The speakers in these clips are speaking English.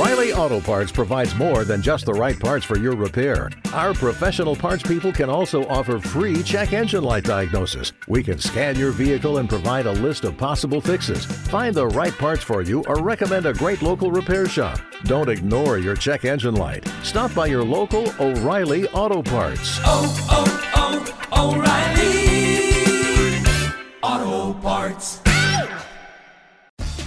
O'Reilly! Auto Parts provides more than just the right parts for your repair. Our professional parts people can also offer free check engine light diagnosis. We can scan your vehicle and provide a list of possible fixes. Find the right parts for you or recommend a great local repair shop. Don't ignore your check engine light. Stop by your local O'Reilly Auto Parts. Oh, oh, oh, O'Reilly! Auto Parts.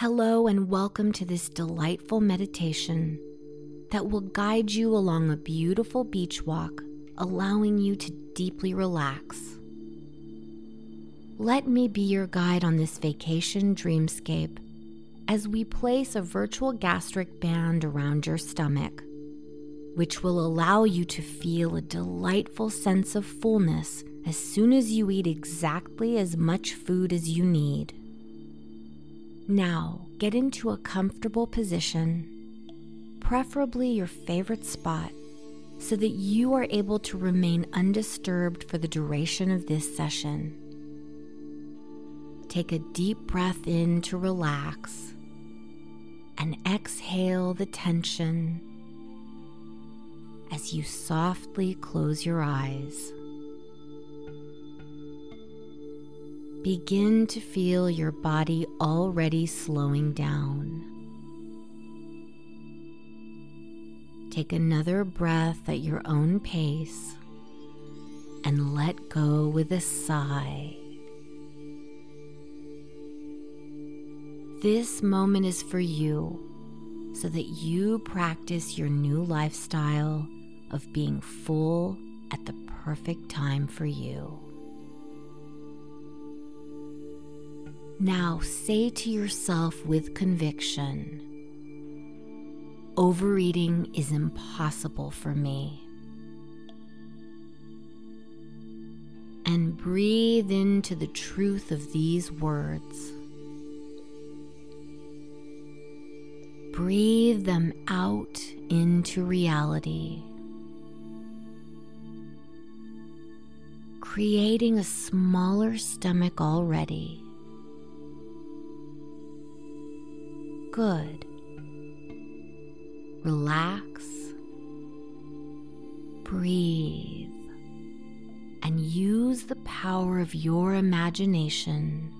Hello, and welcome to this delightful meditation that will guide you along a beautiful beach walk, allowing you to deeply relax. Let me be your guide on this vacation dreamscape as we place a virtual gastric band around your stomach, which will allow you to feel a delightful sense of fullness as soon as you eat exactly as much food as you need. Now, get into a comfortable position, preferably your favorite spot, so that you are able to remain undisturbed for the duration of this session. Take a deep breath in to relax and exhale the tension as you softly close your eyes. Begin to feel your body already slowing down. Take another breath at your own pace and let go with a sigh. This moment is for you so that you practice your new lifestyle of being full at the perfect time for you. Now say to yourself with conviction Overeating is impossible for me. And breathe into the truth of these words. Breathe them out into reality. Creating a smaller stomach already. Good. Relax. Breathe. And use the power of your imagination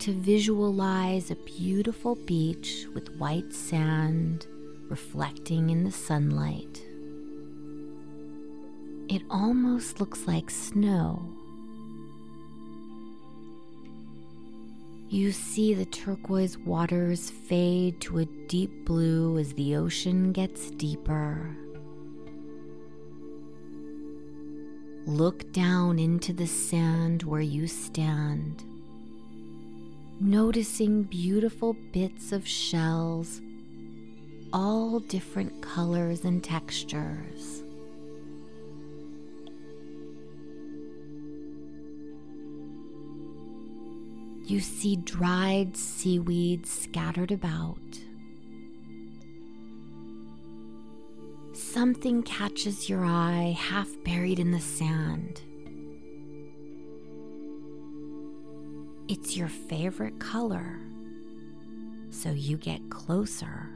to visualize a beautiful beach with white sand reflecting in the sunlight. It almost looks like snow. You see the turquoise waters fade to a deep blue as the ocean gets deeper. Look down into the sand where you stand, noticing beautiful bits of shells, all different colors and textures. You see dried seaweed scattered about. Something catches your eye half buried in the sand. It's your favorite color, so you get closer.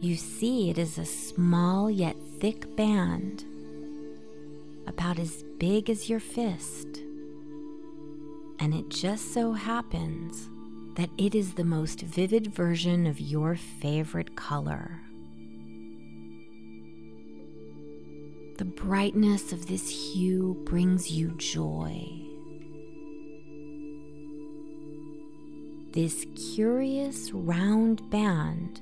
You see it is a small yet thick band, about as big as your fist and it just so happens that it is the most vivid version of your favorite color. The brightness of this hue brings you joy. This curious round band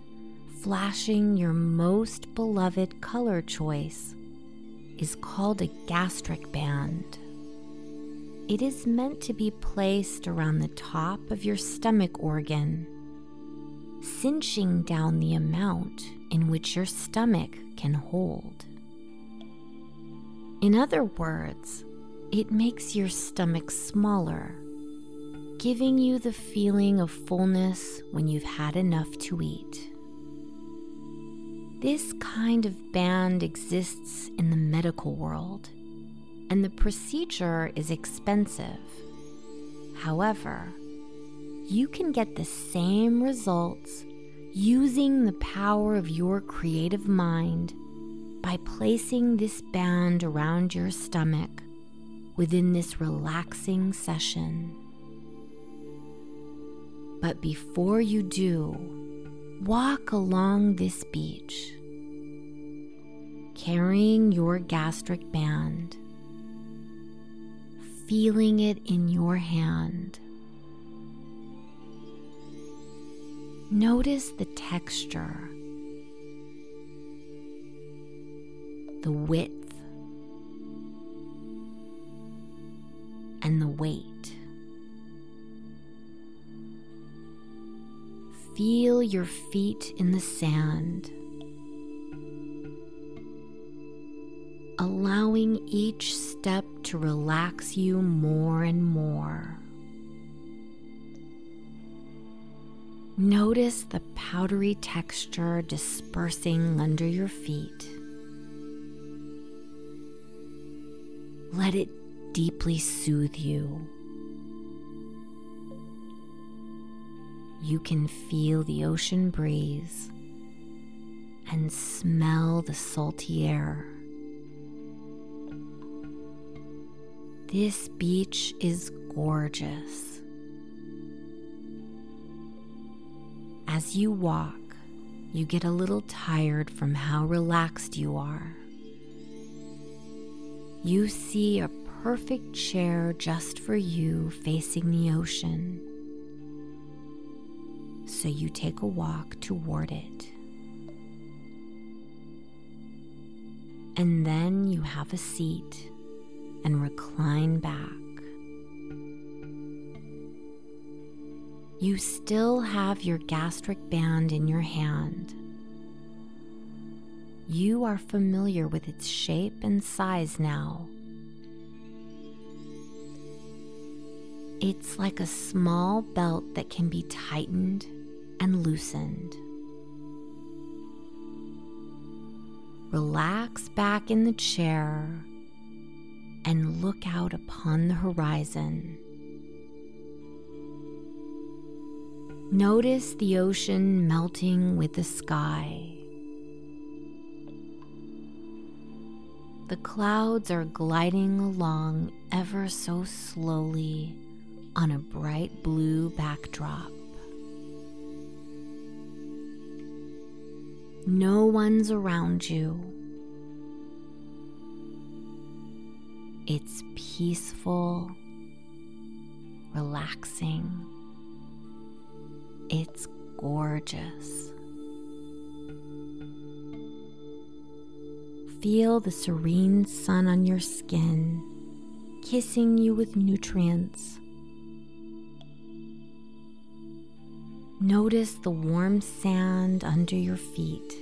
flashing your most beloved color choice is called a gastric band. It is meant to be placed around the top of your stomach organ, cinching down the amount in which your stomach can hold. In other words, it makes your stomach smaller, giving you the feeling of fullness when you've had enough to eat. This kind of band exists in the medical world and the procedure is expensive. However, you can get the same results using the power of your creative mind by placing this band around your stomach within this relaxing session. But before you do, walk along this beach, carrying your gastric band feeling it in your hand. Notice the texture, the width, and the weight. Feel your feet in the sand. Allowing each step to relax you more and more. Notice the powdery texture dispersing under your feet. Let it deeply soothe you. You can feel the ocean breeze and smell the salty air. This beach is gorgeous. As you walk, you get a little tired from how relaxed you are. You see a perfect chair just for you facing the ocean. So you take a walk toward it. And then you have a seat and recline back. You still have your gastric band in your hand. You are familiar with its shape and size now. It's like a small belt that can be tightened and loosened. Relax back in the chair and look out upon the horizon. Notice the ocean melting with the sky. The clouds are gliding along ever so slowly on a bright blue backdrop. No one's around you It's peaceful, relaxing. It's gorgeous. Feel the serene sun on your skin, kissing you with nutrients. Notice the warm sand under your feet.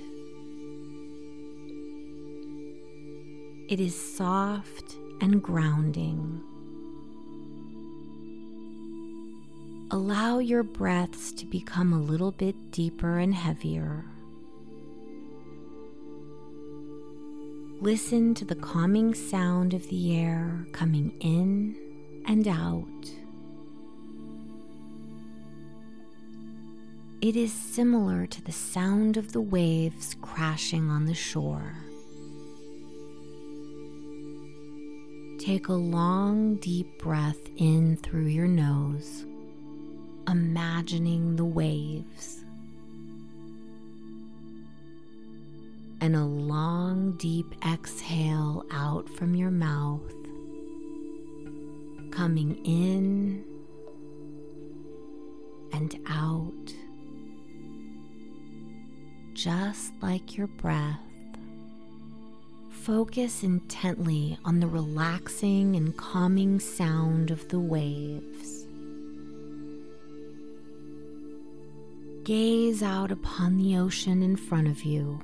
It is soft and grounding. Allow your breaths to become a little bit deeper and heavier. Listen to the calming sound of the air coming in and out. It is similar to the sound of the waves crashing on the shore. Take a long, deep breath in through your nose, imagining the waves. And a long, deep exhale out from your mouth, coming in and out, just like your breath. Focus intently on the relaxing and calming sound of the waves. Gaze out upon the ocean in front of you.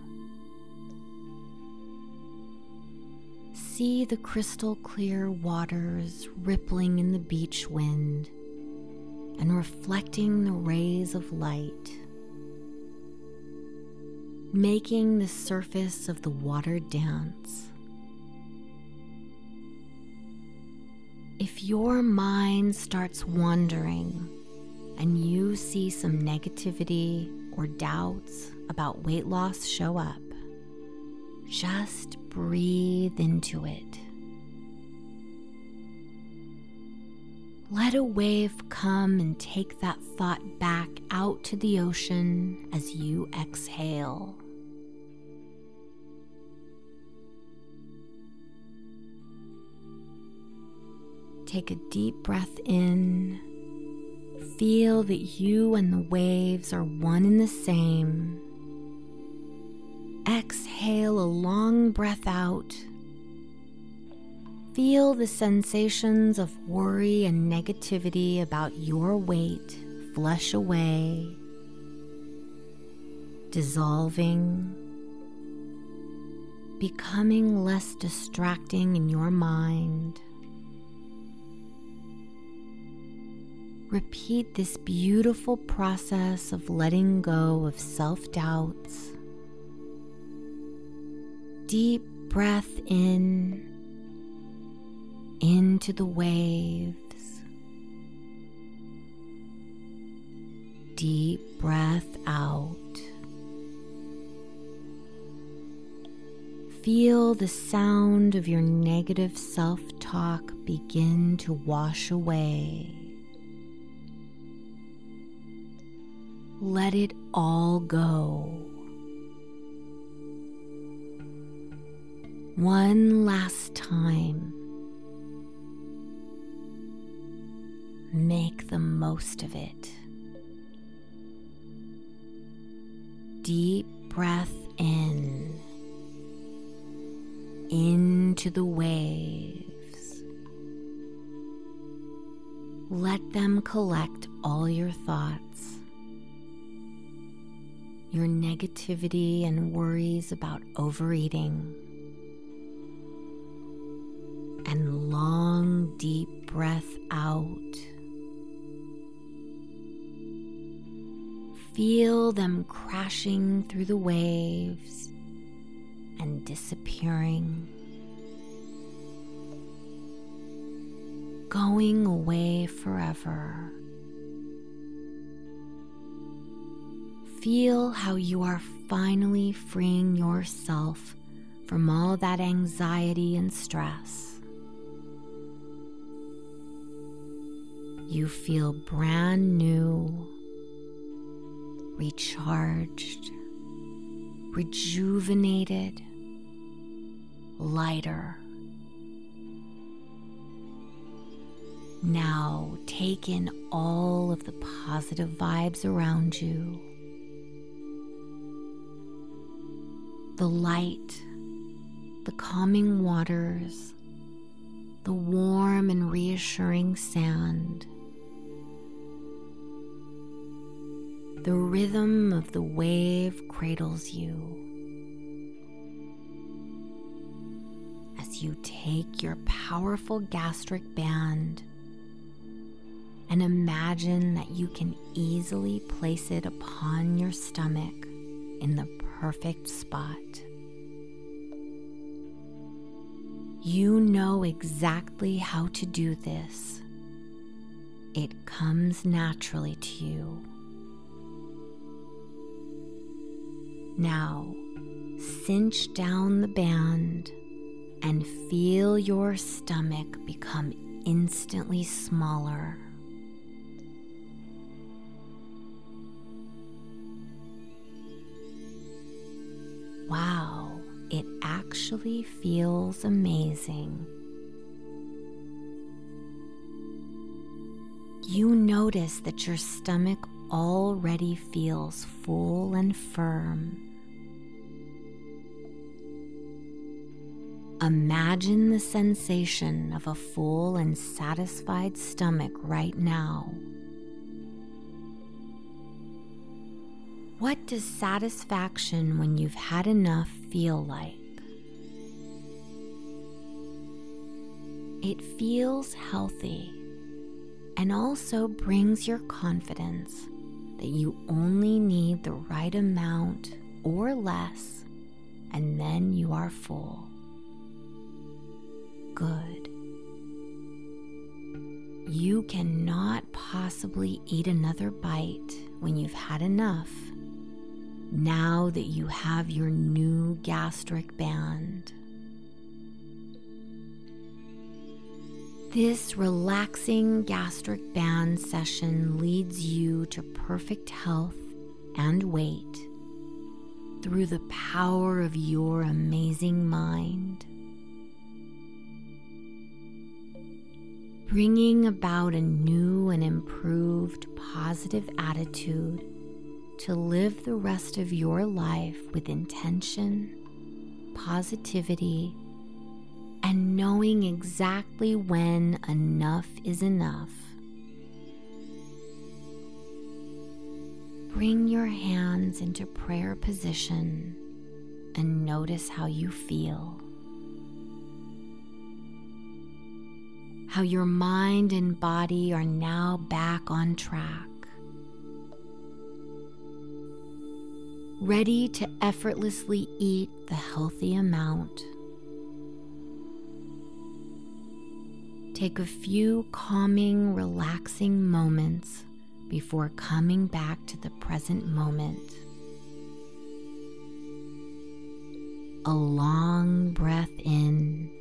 See the crystal clear waters rippling in the beach wind and reflecting the rays of light, making the surface of the water dance. If your mind starts wandering and you see some negativity or doubts about weight loss show up, just breathe into it. Let a wave come and take that thought back out to the ocean as you exhale. Take a deep breath in. Feel that you and the waves are one and the same. Exhale a long breath out Feel the sensations of worry and negativity about your weight flush away, dissolving, becoming less distracting in your mind. Repeat this beautiful process of letting go of self doubts. Deep breath in into the waves. Deep breath out. Feel the sound of your negative self talk begin to wash away. Let it all go. One last time. Make the most of it. Deep breath in, into the waves. Let them collect all your thoughts, your negativity and worries about overeating, and long, deep breath out. Feel them crashing through the waves and disappearing, going away forever. Feel how you are finally freeing yourself from all that anxiety and stress. You feel brand new recharged, rejuvenated, lighter. Now take in all of the positive vibes around you. The light, the calming waters, the warm and reassuring sand The rhythm of the wave cradles you as you take your powerful gastric band and imagine that you can easily place it upon your stomach in the perfect spot. You know exactly how to do this. It comes naturally to you. Now, cinch down the band and feel your stomach become instantly smaller. Wow, it actually feels amazing. You notice that your stomach already feels full and firm. Imagine the sensation of a full and satisfied stomach right now. What does satisfaction when you've had enough feel like? It feels healthy and also brings your confidence that you only need the right amount or less, and then you are full. Good. You cannot possibly eat another bite when you've had enough now that you have your new gastric band. This relaxing gastric band session leads you to perfect health and weight through the power of your amazing mind. Bringing about a new and improved positive attitude to live the rest of your life with intention, positivity, and knowing exactly when enough is enough. Bring your hands into prayer position and notice how you feel. How your mind and body are now back on track. Ready to effortlessly eat the healthy amount Take a few calming, relaxing moments before coming back to the present moment. A long breath in.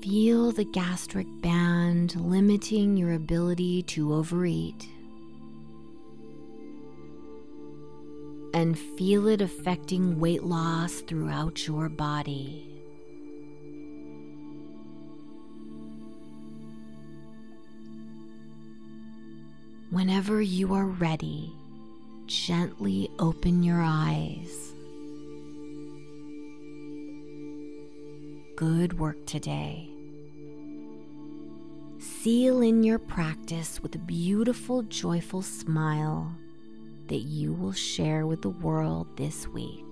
Feel the gastric band limiting your ability to overeat. And feel it affecting weight loss throughout your body. Whenever you are ready, gently open your eyes. Good work today. Seal in your practice with a beautiful, joyful smile that you will share with the world this week.